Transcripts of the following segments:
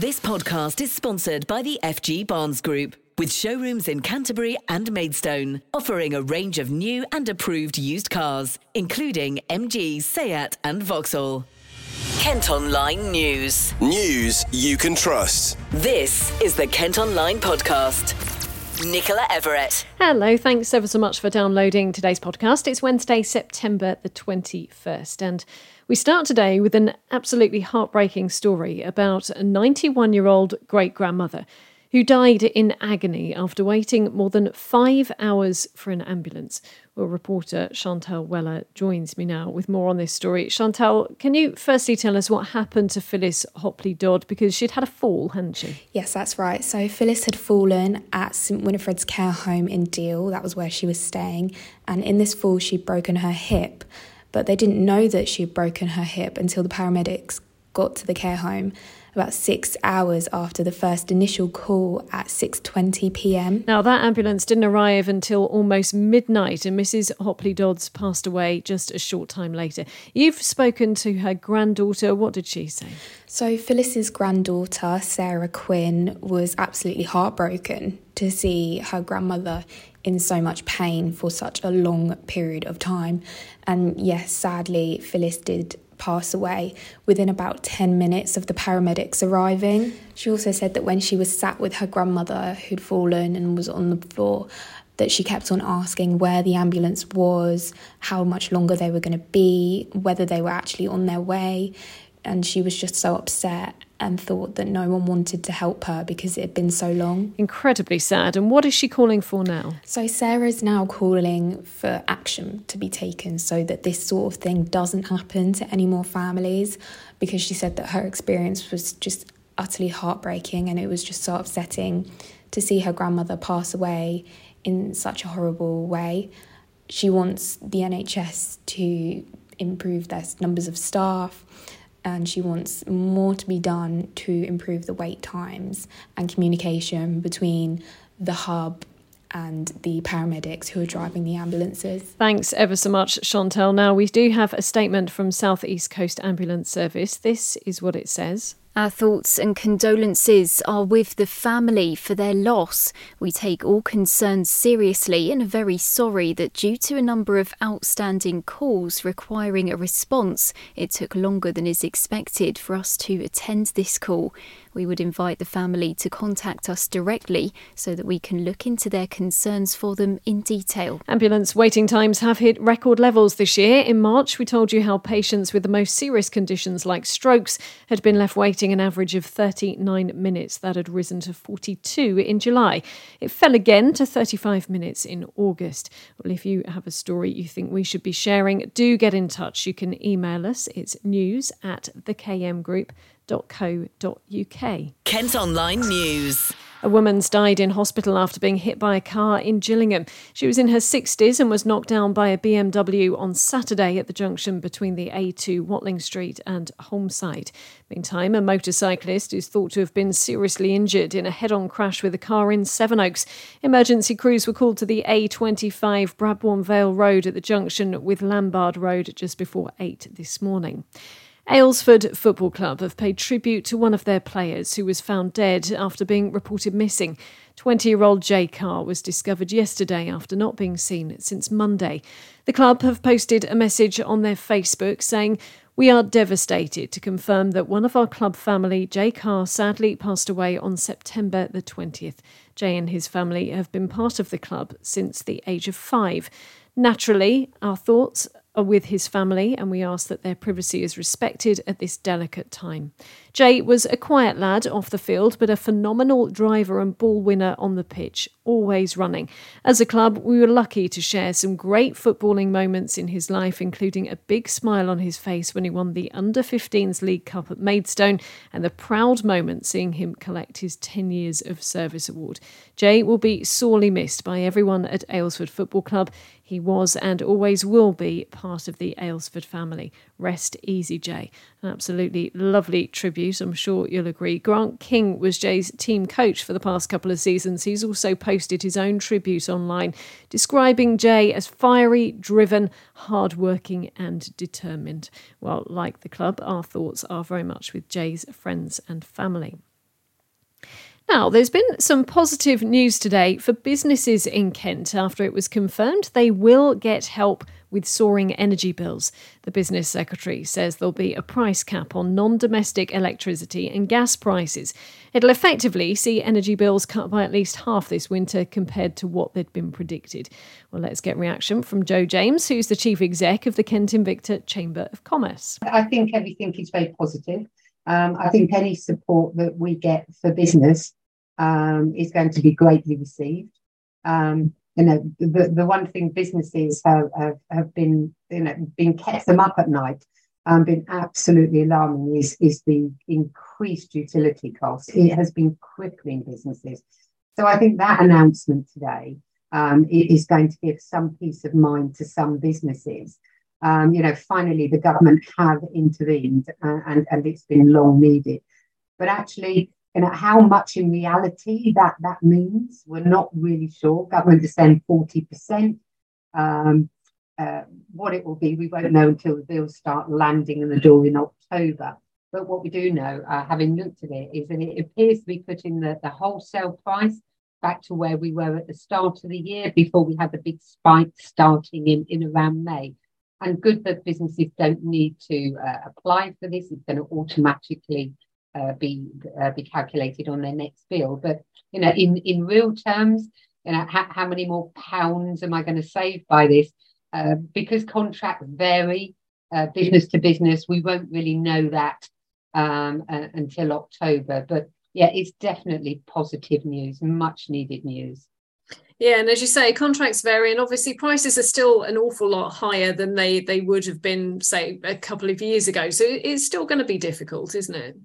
This podcast is sponsored by the FG Barnes Group, with showrooms in Canterbury and Maidstone, offering a range of new and approved used cars, including MG, Seat, and Vauxhall. Kent Online News. News you can trust. This is the Kent Online Podcast. Nicola Everett. Hello, thanks ever so much for downloading today's podcast. It's Wednesday, September the 21st, and we start today with an absolutely heartbreaking story about a 91 year old great grandmother who died in agony after waiting more than five hours for an ambulance. Well, reporter Chantal Weller joins me now with more on this story. Chantal, can you firstly tell us what happened to Phyllis Hopley Dodd because she'd had a fall, hadn't she? Yes, that's right. So Phyllis had fallen at St Winifred's care home in Deal. That was where she was staying. And in this fall, she'd broken her hip. But they didn't know that she'd broken her hip until the paramedics got to the care home about six hours after the first initial call at 6:20 p.m. Now that ambulance didn't arrive until almost midnight, and Mrs. Hopley Dodds passed away just a short time later. You've spoken to her granddaughter. What did she say? So Phyllis's granddaughter, Sarah Quinn, was absolutely heartbroken to see her grandmother in so much pain for such a long period of time. And yes, sadly, Phyllis did pass away within about 10 minutes of the paramedics arriving. She also said that when she was sat with her grandmother who'd fallen and was on the floor, that she kept on asking where the ambulance was, how much longer they were going to be, whether they were actually on their way and she was just so upset and thought that no one wanted to help her because it had been so long. Incredibly sad. And what is she calling for now? So, Sarah's now calling for action to be taken so that this sort of thing doesn't happen to any more families because she said that her experience was just utterly heartbreaking and it was just so upsetting to see her grandmother pass away in such a horrible way. She wants the NHS to improve their numbers of staff and she wants more to be done to improve the wait times and communication between the hub and the paramedics who are driving the ambulances. Thanks ever so much, Chantal. Now, we do have a statement from South East Coast Ambulance Service. This is what it says. Our thoughts and condolences are with the family for their loss. We take all concerns seriously and are very sorry that due to a number of outstanding calls requiring a response, it took longer than is expected for us to attend this call we would invite the family to contact us directly so that we can look into their concerns for them in detail. Ambulance waiting times have hit record levels this year. In March, we told you how patients with the most serious conditions like strokes had been left waiting an average of 39 minutes. That had risen to 42 in July. It fell again to 35 minutes in August. Well, if you have a story you think we should be sharing, do get in touch. You can email us. It's news at thekmgroup.co.uk. Kent Online News. A woman's died in hospital after being hit by a car in Gillingham. She was in her 60s and was knocked down by a BMW on Saturday at the junction between the A2 Watling Street and Holmeside. Meantime, a motorcyclist is thought to have been seriously injured in a head on crash with a car in Sevenoaks. Emergency crews were called to the A25 Bradbourne Vale Road at the junction with Lambarde Road just before 8 this morning. Aylesford Football Club have paid tribute to one of their players who was found dead after being reported missing. 20 year old Jay Carr was discovered yesterday after not being seen since Monday. The club have posted a message on their Facebook saying, we are devastated to confirm that one of our club family, Jay Carr, sadly passed away on September the 20th. Jay and his family have been part of the club since the age of five. Naturally, our thoughts with his family, and we ask that their privacy is respected at this delicate time. Jay was a quiet lad off the field, but a phenomenal driver and ball winner on the pitch, always running. As a club, we were lucky to share some great footballing moments in his life, including a big smile on his face when he won the Under 15s League Cup at Maidstone and the proud moment seeing him collect his 10 Years of Service Award. Jay will be sorely missed by everyone at Aylesford Football Club. He was and always will be part of the Aylesford family. Rest easy, Jay. An absolutely lovely tribute, I'm sure you'll agree. Grant King was Jay's team coach for the past couple of seasons. He's also posted his own tribute online, describing Jay as fiery, driven, hardworking, and determined. Well, like the club, our thoughts are very much with Jay's friends and family. Now, there's been some positive news today for businesses in Kent after it was confirmed they will get help with soaring energy bills. The business secretary says there'll be a price cap on non domestic electricity and gas prices. It'll effectively see energy bills cut by at least half this winter compared to what they'd been predicted. Well, let's get reaction from Jo James, who's the chief exec of the Kent Invicta Chamber of Commerce. I think everything is very positive. Um, I think any support that we get for business um, is going to be greatly received. Um, you know, the, the one thing businesses have, have, have been, you know, been kept them up at night and um, been absolutely alarming is, is the increased utility costs. It has been crippling businesses. So I think that announcement today um, is going to give some peace of mind to some businesses um, you know, finally the government have intervened uh, and, and it's been long needed. But actually, know, how much in reality that, that means, we're not really sure. Government is saying 40%. Um, uh, what it will be, we won't know until the bills start landing in the door in October. But what we do know, uh, having looked at it, is that it appears to be putting the, the wholesale price back to where we were at the start of the year before we had the big spike starting in, in around May and good that businesses don't need to uh, apply for this. It's going to automatically uh, be uh, be calculated on their next bill. But you know, in in real terms, you know, how, how many more pounds am I going to save by this? Uh, because contracts vary, uh, business to business, we won't really know that um, uh, until October. But yeah, it's definitely positive news, much needed news. Yeah, and as you say, contracts vary, and obviously prices are still an awful lot higher than they they would have been, say, a couple of years ago. So it's still going to be difficult, isn't it?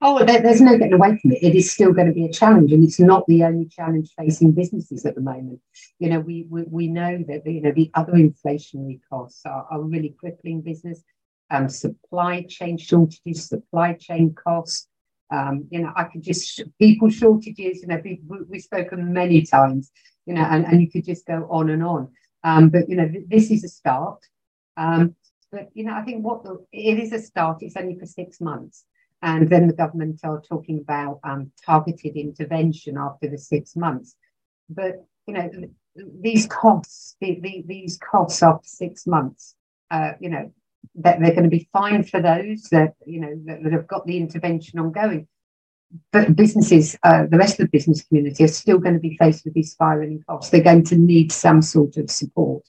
Oh, there's no getting away from it. It is still going to be a challenge, and it's not the only challenge facing businesses at the moment. You know, we we, we know that you know the other inflationary costs are, are really crippling business. Um, supply chain shortages, supply chain costs. Um, you know, I could just people shortages. You know, we, we've spoken many times. You know, and, and you could just go on and on. Um, but you know, this is a start. Um, but you know, I think what the, it is a start. It's only for six months, and then the government are talking about um, targeted intervention after the six months. But you know, these costs, the, the, these costs after six months, uh, you know, that they're going to be fine for those that you know that, that have got the intervention ongoing. But businesses, uh, the rest of the business community, are still going to be faced with these spiraling costs. They're going to need some sort of support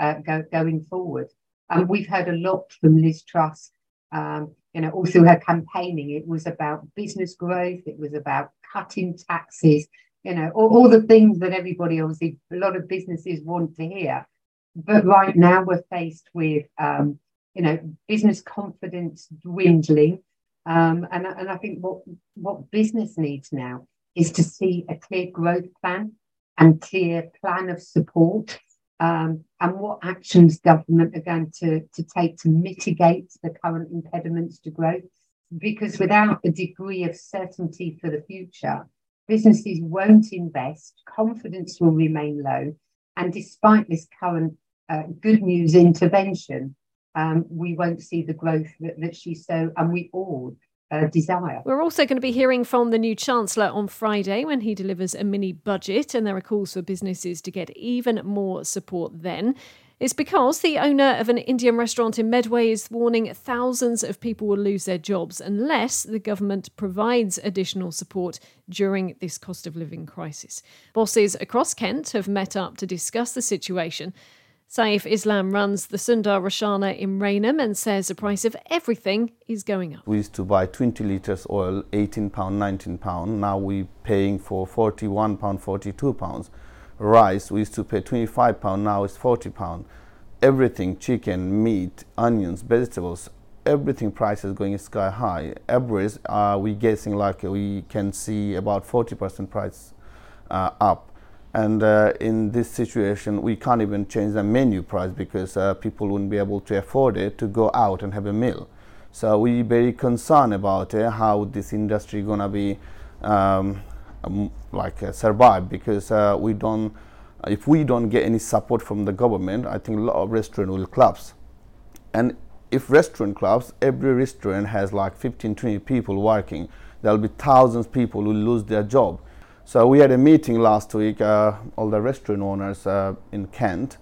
uh, go, going forward. And we've heard a lot from Liz Truss. Um, you know, all through her campaigning, it was about business growth. It was about cutting taxes. You know, all, all the things that everybody, obviously, a lot of businesses want to hear. But right now, we're faced with um, you know, business confidence dwindling. Um, and, and I think what, what business needs now is to see a clear growth plan and clear plan of support um, and what actions government are going to, to take to mitigate the current impediments to growth. Because without a degree of certainty for the future, businesses won't invest, confidence will remain low, and despite this current uh, good news intervention, um, we won't see the growth that, that she so, and we all uh, desire. We're also going to be hearing from the new Chancellor on Friday when he delivers a mini budget, and there are calls for businesses to get even more support then. It's because the owner of an Indian restaurant in Medway is warning thousands of people will lose their jobs unless the government provides additional support during this cost of living crisis. Bosses across Kent have met up to discuss the situation. Saif Islam runs the Sundar Roshana in Rainham and says the price of everything is going up. We used to buy 20 litres oil, 18 pound, 19 pound. Now we're paying for 41 pound, 42 pounds. Rice, we used to pay 25 pound, now it's 40 pound. Everything, chicken, meat, onions, vegetables, everything price is going sky high. Average, uh, we guessing like we can see about 40% price uh, up and uh, in this situation, we can't even change the menu price because uh, people wouldn't be able to afford it to go out and have a meal. So we're very concerned about uh, how this industry gonna be um, um, like uh, survive because uh, we don't. If we don't get any support from the government, I think a lot of restaurant will collapse. And if restaurant clubs, every restaurant has like 15, 20 people working, there'll be thousands of people who lose their job. So we had a meeting last week, uh, all the restaurant owners uh, in Kent,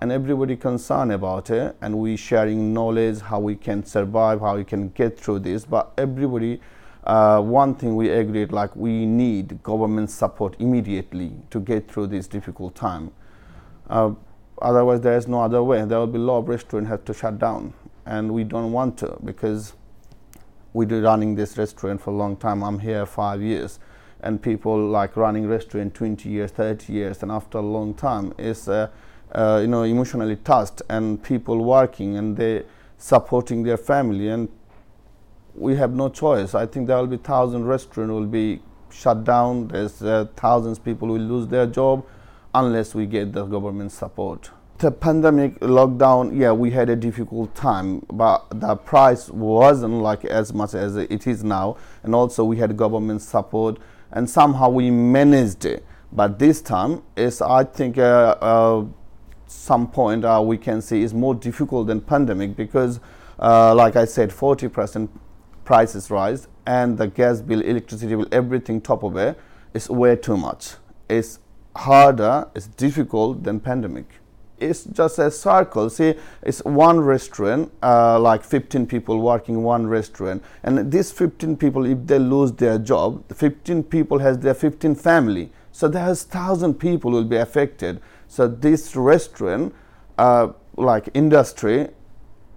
and everybody concerned about it, and we sharing knowledge how we can survive, how we can get through this. But everybody, uh, one thing we agreed, like we need government support immediately to get through this difficult time. Uh, otherwise, there is no other way. There will be a lot of restaurants have to shut down, and we don't want to because we've been running this restaurant for a long time. I'm here five years and people like running restaurant 20 years 30 years and after a long time is uh, uh, you know emotionally touched and people working and they supporting their family and we have no choice. I think there will be thousand restaurant will be shut down. There's uh, thousands people will lose their job unless we get the government support. The pandemic lockdown yeah we had a difficult time but the price wasn't like as much as it is now. And also we had government support and somehow we managed it. But this time is, I think, uh, uh, some point uh, we can see is more difficult than pandemic because, uh, like I said, 40% prices rise and the gas bill, electricity bill, everything top of it is way too much. It's harder, it's difficult than pandemic it's just a circle. See, it's one restaurant, uh, like 15 people working one restaurant, and these 15 people, if they lose their job, the 15 people has their 15 family. So there's thousand people will be affected. So this restaurant, uh, like industry,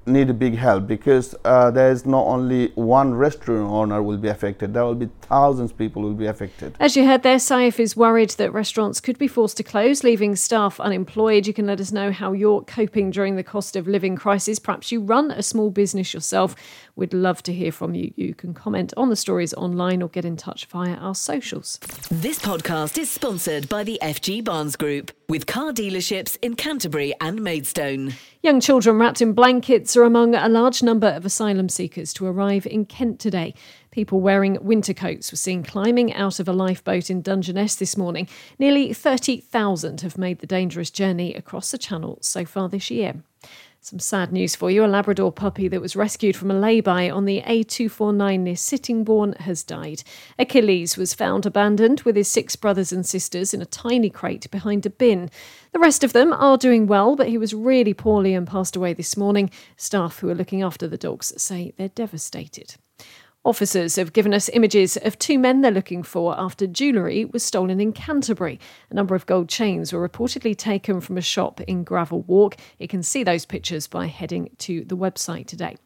need a big help because uh, there is not only one restaurant owner will be affected there will be thousands of people will be affected. As you heard there saif is worried that restaurants could be forced to close leaving staff unemployed. You can let us know how you're coping during the cost of living crisis. Perhaps you run a small business yourself we'd love to hear from you you can comment on the stories online or get in touch via our socials this podcast is sponsored by the fg barnes group with car dealerships in canterbury and maidstone Young children wrapped in blankets are among a large number of asylum seekers to arrive in Kent today. People wearing winter coats were seen climbing out of a lifeboat in Dungeness this morning. Nearly 30,000 have made the dangerous journey across the channel so far this year. Some sad news for you. A Labrador puppy that was rescued from a lay-by on the A249 near Sittingbourne has died. Achilles was found abandoned with his six brothers and sisters in a tiny crate behind a bin. The rest of them are doing well, but he was really poorly and passed away this morning. Staff who are looking after the dogs say they're devastated. Officers have given us images of two men they're looking for after jewellery was stolen in Canterbury. A number of gold chains were reportedly taken from a shop in Gravel Walk. You can see those pictures by heading to the website today.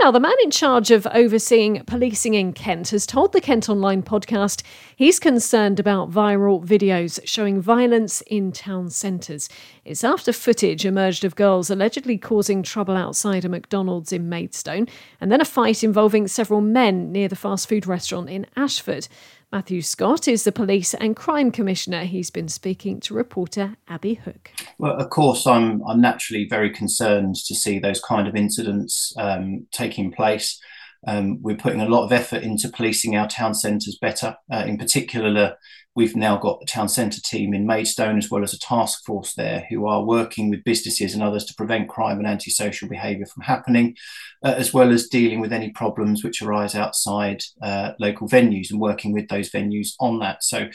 Now, the man in charge of overseeing policing in Kent has told the Kent Online podcast he's concerned about viral videos showing violence in town centres. It's after footage emerged of girls allegedly causing trouble outside a McDonald's in Maidstone, and then a fight involving several men near the fast food restaurant in Ashford. Matthew Scott is the Police and Crime Commissioner. He's been speaking to reporter Abby Hook. Well, of course, I'm, I'm naturally very concerned to see those kind of incidents um, taking place. Um, we're putting a lot of effort into policing our town centres better. Uh, in particular, We've now got the town centre team in Maidstone as well as a task force there who are working with businesses and others to prevent crime and antisocial behaviour from happening, uh, as well as dealing with any problems which arise outside uh, local venues and working with those venues on that. So,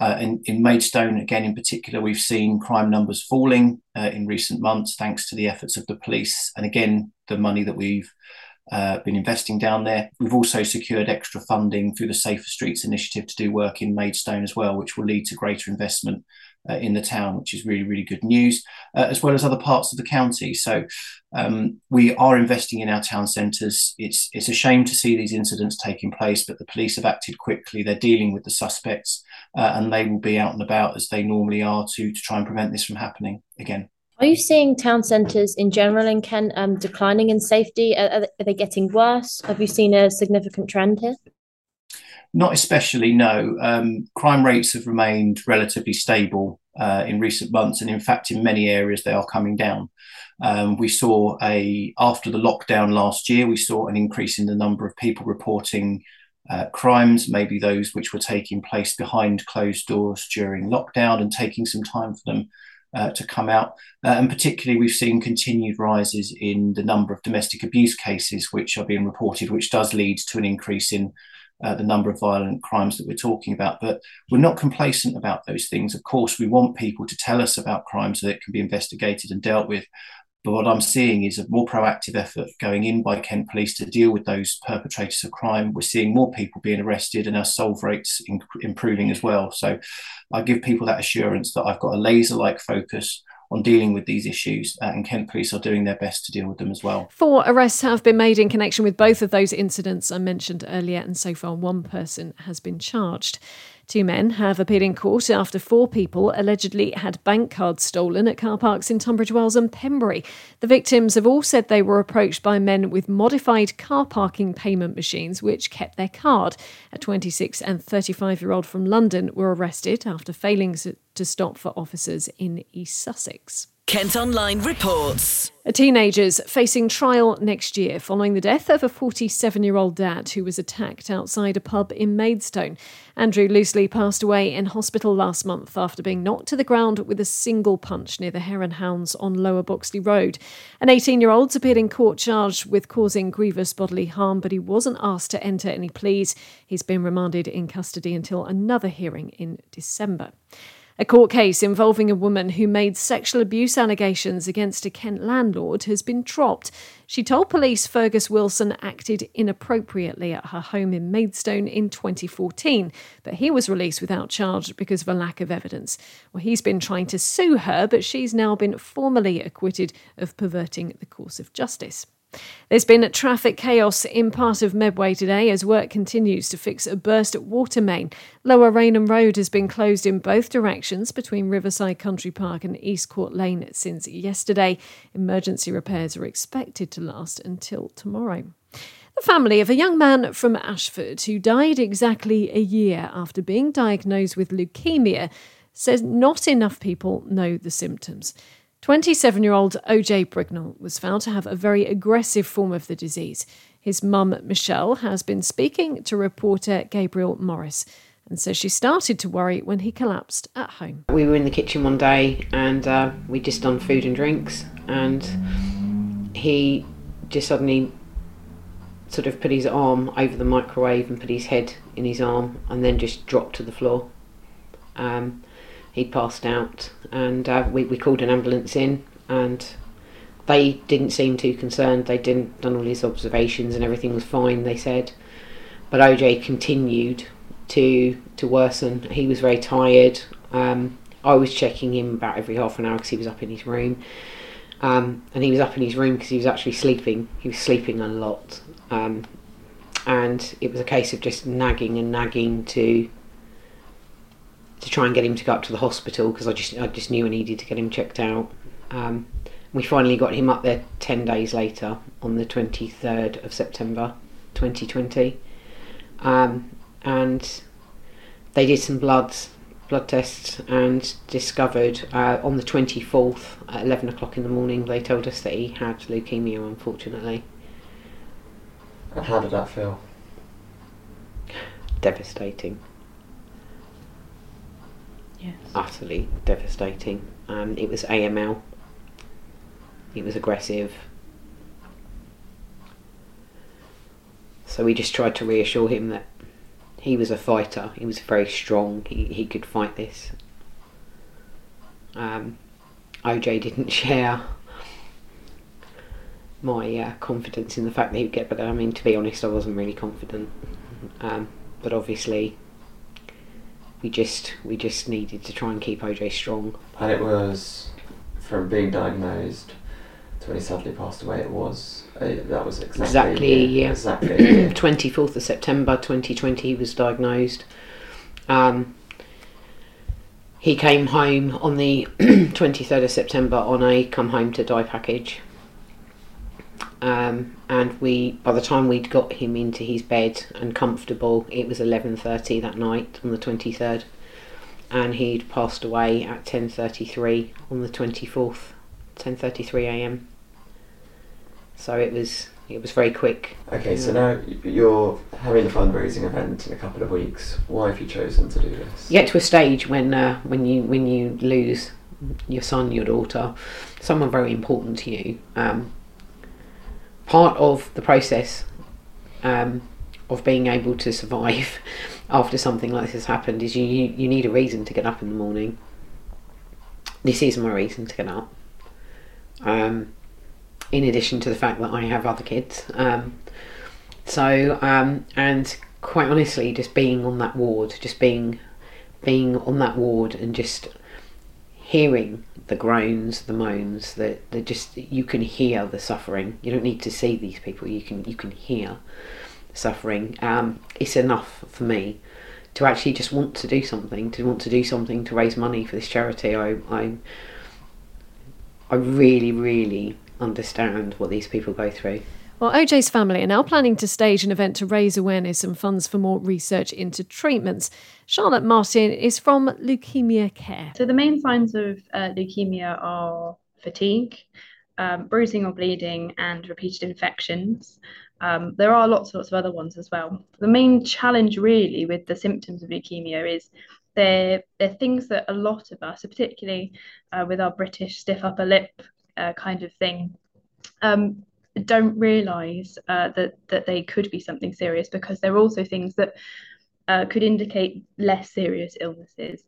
uh, in, in, Maidstone, again in particular, we've seen crime numbers falling uh, in recent months thanks to the efforts of the police and again the money that we've uh, been investing down there. We've also secured extra funding through the Safer Streets initiative to do work in Maidstone as well, which will lead to greater investment uh, in the town, which is really, really good news, uh, as well as other parts of the county. So um, we are investing in our town centres. It's it's a shame to see these incidents taking place, but the police have acted quickly. They're dealing with the suspects, uh, and they will be out and about as they normally are to to try and prevent this from happening again. Are you seeing town centres in general in Kent um, declining in safety? Are, are, they getting worse? Have you seen a significant trend here? Not especially, no. Um, crime rates have remained relatively stable uh, in recent months, and in fact, in many areas, they are coming down. Um, we saw a after the lockdown last year, we saw an increase in the number of people reporting uh, crimes, maybe those which were taking place behind closed doors during lockdown, and taking some time for them uh, to come out. Uh, and particularly, we've seen continued rises in the number of domestic abuse cases which are being reported, which does lead to an increase in uh, the number of violent crimes that we're talking about. But we're not complacent about those things. Of course, we want people to tell us about crimes so that can be investigated and dealt with. But what I'm seeing is a more proactive effort going in by Kent Police to deal with those perpetrators of crime. We're seeing more people being arrested and our solve rates in, improving as well. So I give people that assurance that I've got a laser like focus on dealing with these issues, uh, and Kent Police are doing their best to deal with them as well. Four arrests have been made in connection with both of those incidents I mentioned earlier, and so far one person has been charged. Two men have appeared in court after four people allegedly had bank cards stolen at car parks in Tunbridge Wells and Pembury. The victims have all said they were approached by men with modified car parking payment machines which kept their card. A 26 and 35 year old from London were arrested after failing to stop for officers in East Sussex. Kent Online reports. A teenager's facing trial next year following the death of a 47 year old dad who was attacked outside a pub in Maidstone. Andrew Loosely passed away in hospital last month after being knocked to the ground with a single punch near the and Hounds on Lower Boxley Road. An 18 year old's appeared in court charged with causing grievous bodily harm, but he wasn't asked to enter any pleas. He's been remanded in custody until another hearing in December. A court case involving a woman who made sexual abuse allegations against a Kent landlord has been dropped. She told police Fergus Wilson acted inappropriately at her home in Maidstone in 2014, but he was released without charge because of a lack of evidence. Well, he's been trying to sue her, but she's now been formally acquitted of perverting the course of justice. There's been traffic chaos in part of Medway today as work continues to fix a burst water main. Lower Rainham Road has been closed in both directions between Riverside Country Park and East Court Lane since yesterday. Emergency repairs are expected to last until tomorrow. The family of a young man from Ashford who died exactly a year after being diagnosed with leukemia says not enough people know the symptoms. 27 year old OJ Brignall was found to have a very aggressive form of the disease. His mum, Michelle, has been speaking to reporter Gabriel Morris and says she started to worry when he collapsed at home. We were in the kitchen one day and uh, we just done food and drinks, and he just suddenly sort of put his arm over the microwave and put his head in his arm and then just dropped to the floor. Um, he passed out, and uh, we, we called an ambulance in, and they didn't seem too concerned. They didn't done all his observations, and everything was fine. They said, but OJ continued to to worsen. He was very tired. Um, I was checking him about every half an hour because he was up in his room. Um, and he was up in his room because he was actually sleeping. He was sleeping a lot. Um, and it was a case of just nagging and nagging to to try and get him to go up to the hospital because I just I just knew I needed to get him checked out. Um, we finally got him up there ten days later on the twenty third of September, twenty twenty, um, and they did some bloods blood tests and discovered uh, on the 24th at 11 o'clock in the morning they told us that he had leukemia unfortunately. And how did that feel? Devastating Yes. Utterly devastating. Um, it was AML. It was aggressive. So we just tried to reassure him that he was a fighter. He was very strong. He he could fight this. Um, OJ didn't share my uh, confidence in the fact that he'd get better. I mean, to be honest, I wasn't really confident. Um, but obviously, we just we just needed to try and keep OJ strong. And it was from being diagnosed to when he sadly passed away. It was uh, that was exactly, exactly a year. Exactly twenty fourth of September, twenty twenty. He was diagnosed. Um, he came home on the twenty third of September on a come home to die package. Um, and we by the time we'd got him into his bed and comfortable it was 11.30 that night on the 23rd and he'd passed away at 10.33 on the 24th 10.33am so it was it was very quick. Okay so now you're having a fundraising event in a couple of weeks. Why have you chosen to do this? You get to a stage when uh, when you when you lose your son, your daughter, someone very important to you, um, part of the process um, of being able to survive after something like this has happened is you, you need a reason to get up in the morning. This is my reason to get up. Um, in addition to the fact that I have other kids. Um, so, um, and quite honestly, just being on that ward, just being being on that ward and just hearing the groans, the moans, that that just you can hear the suffering. You don't need to see these people. You can you can hear suffering. Um, it's enough for me to actually just want to do something, to want to do something to raise money for this charity. I I I really really understand what these people go through. Well, OJ's family are now planning to stage an event to raise awareness and funds for more research into treatments. Charlotte Martin is from Leukemia Care. So, the main signs of uh, leukemia are fatigue, um, bruising or bleeding, and repeated infections. Um, there are lots and lots of other ones as well. The main challenge, really, with the symptoms of leukemia is they're, they're things that a lot of us, particularly uh, with our British stiff upper lip uh, kind of thing, um, don't realize uh, that that they could be something serious because there are also things that uh, could indicate less serious illnesses.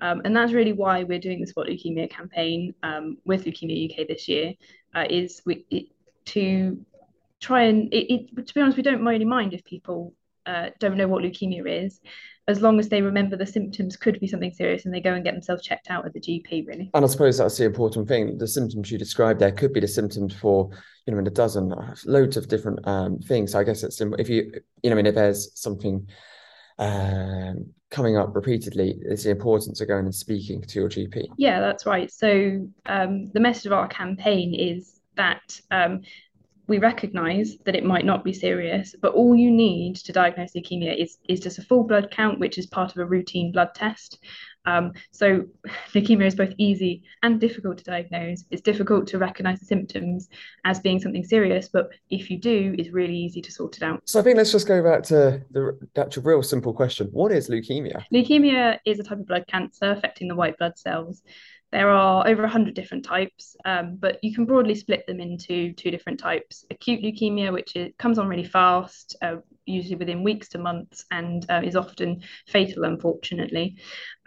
Um, and that's really why we're doing the Spot Leukemia campaign um, with Leukemia UK this year, uh, is we, it, to try and, it, it, to be honest, we don't really mind if people uh, don't know what leukemia is, as long as they remember the symptoms could be something serious and they go and get themselves checked out at the GP, really. And I suppose that's the important thing. The symptoms you described there could be the symptoms for, you know, in a dozen, uh, loads of different um, things. So I guess it's if you, you know, I mean, if there's something um, coming up repeatedly, it's the importance of going and speaking to your GP. Yeah, that's right. So um, the message of our campaign is that um, we recognize that it might not be serious, but all you need to diagnose leukemia is, is just a full blood count, which is part of a routine blood test. Um, so leukemia is both easy and difficult to diagnose. It's difficult to recognize the symptoms as being something serious, but if you do, it's really easy to sort it out. So I think let's just go back to the actual real simple question. What is leukemia? Leukemia is a type of blood cancer affecting the white blood cells. There are over 100 different types, um, but you can broadly split them into two different types. Acute leukemia, which is, comes on really fast, uh, usually within weeks to months, and uh, is often fatal, unfortunately.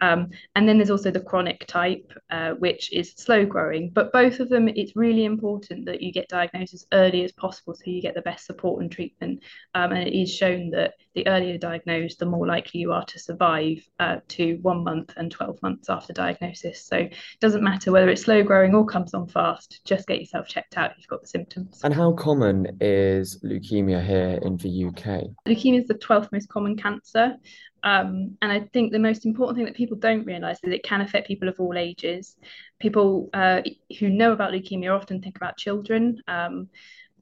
Um, and then there's also the chronic type, uh, which is slow growing. But both of them, it's really important that you get diagnosed as early as possible so you get the best support and treatment. Um, and it is shown that the earlier diagnosed, the more likely you are to survive uh, to one month and 12 months after diagnosis. So it doesn't matter whether it's slow growing or comes on fast, just get yourself checked out if you've got the symptoms. And how common is leukemia here in the UK? Leukemia is the 12th most common cancer. Um, and I think the most important thing that people don't realise is it can affect people of all ages. People uh, who know about leukemia often think about children. Um,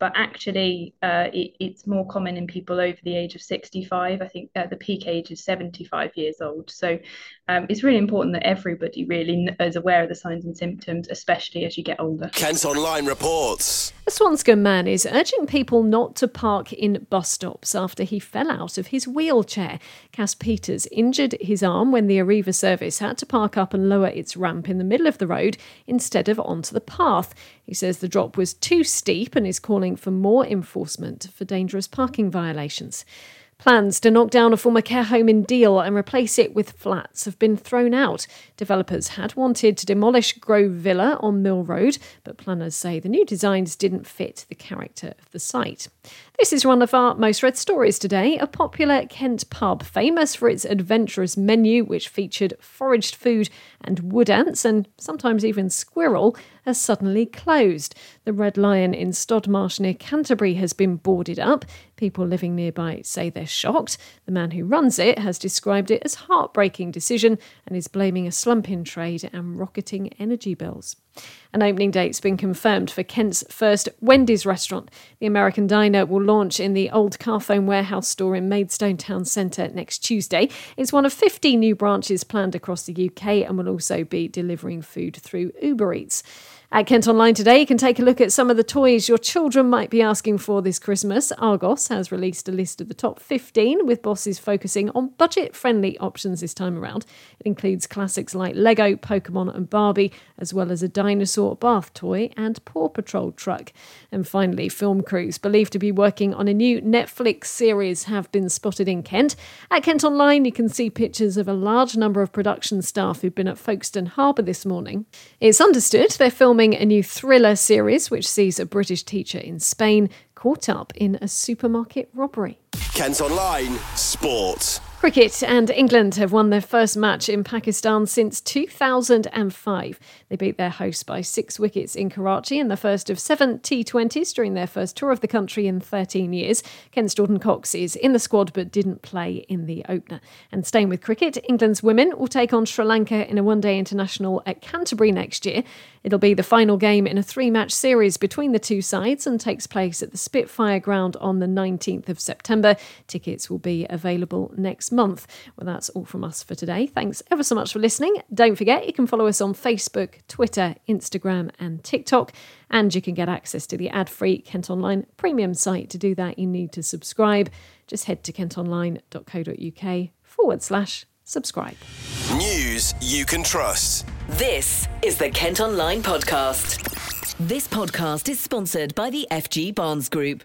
but actually uh, it, it's more common in people over the age of 65. I think uh, the peak age is 75 years old. So um, it's really important that everybody really is aware of the signs and symptoms, especially as you get older. Kent Online reports. A Swanscombe man is urging people not to park in bus stops after he fell out of his wheelchair. Cass Peters injured his arm when the Arriva service had to park up and lower its ramp in the middle of the road instead of onto the path. He says the drop was too steep and is calling for more enforcement for dangerous parking violations. Plans to knock down a former care home in Deal and replace it with flats have been thrown out. Developers had wanted to demolish Grove Villa on Mill Road, but planners say the new designs didn't fit the character of the site. This is one of our most read stories today. A popular Kent pub, famous for its adventurous menu, which featured foraged food and wood ants and sometimes even squirrel, has suddenly closed. The Red Lion in Stodmarsh near Canterbury has been boarded up. People living nearby say they're shocked. The man who runs it has described it as a heartbreaking decision and is blaming a slump in trade and rocketing energy bills. An opening date's been confirmed for Kent's first Wendy's restaurant. The American Diner will launch in the old Carphone warehouse store in Maidstone Town Centre next Tuesday. It's one of 50 new branches planned across the UK and will also be delivering food through Uber Eats. At Kent Online today, you can take a look at some of the toys your children might be asking for this Christmas. Argos has released a list of the top 15, with bosses focusing on budget friendly options this time around. It includes classics like Lego, Pokemon, and Barbie, as well as a dinosaur bath toy and Paw Patrol truck. And finally, film crews believed to be working on a new Netflix series have been spotted in Kent. At Kent Online, you can see pictures of a large number of production staff who've been at Folkestone Harbour this morning. It's understood they're filming filming a new thriller series which sees a British teacher in Spain caught up in a supermarket robbery. Kent Online Sport. Cricket and England have won their first match in Pakistan since 2005. They beat their hosts by six wickets in Karachi in the first of seven T20s during their first tour of the country in 13 years. Kent's Jordan Cox is in the squad but didn't play in the opener. And staying with cricket, England's women will take on Sri Lanka in a one day international at Canterbury next year. It'll be the final game in a three match series between the two sides and takes place at the Spitfire ground on the 19th of September. Tickets will be available next month. Well, that's all from us for today. Thanks ever so much for listening. Don't forget, you can follow us on Facebook, Twitter, Instagram, and TikTok. And you can get access to the ad free Kent Online premium site. To do that, you need to subscribe. Just head to kentonline.co.uk forward slash subscribe. News you can trust. This is the Kent Online Podcast. This podcast is sponsored by the FG Barnes Group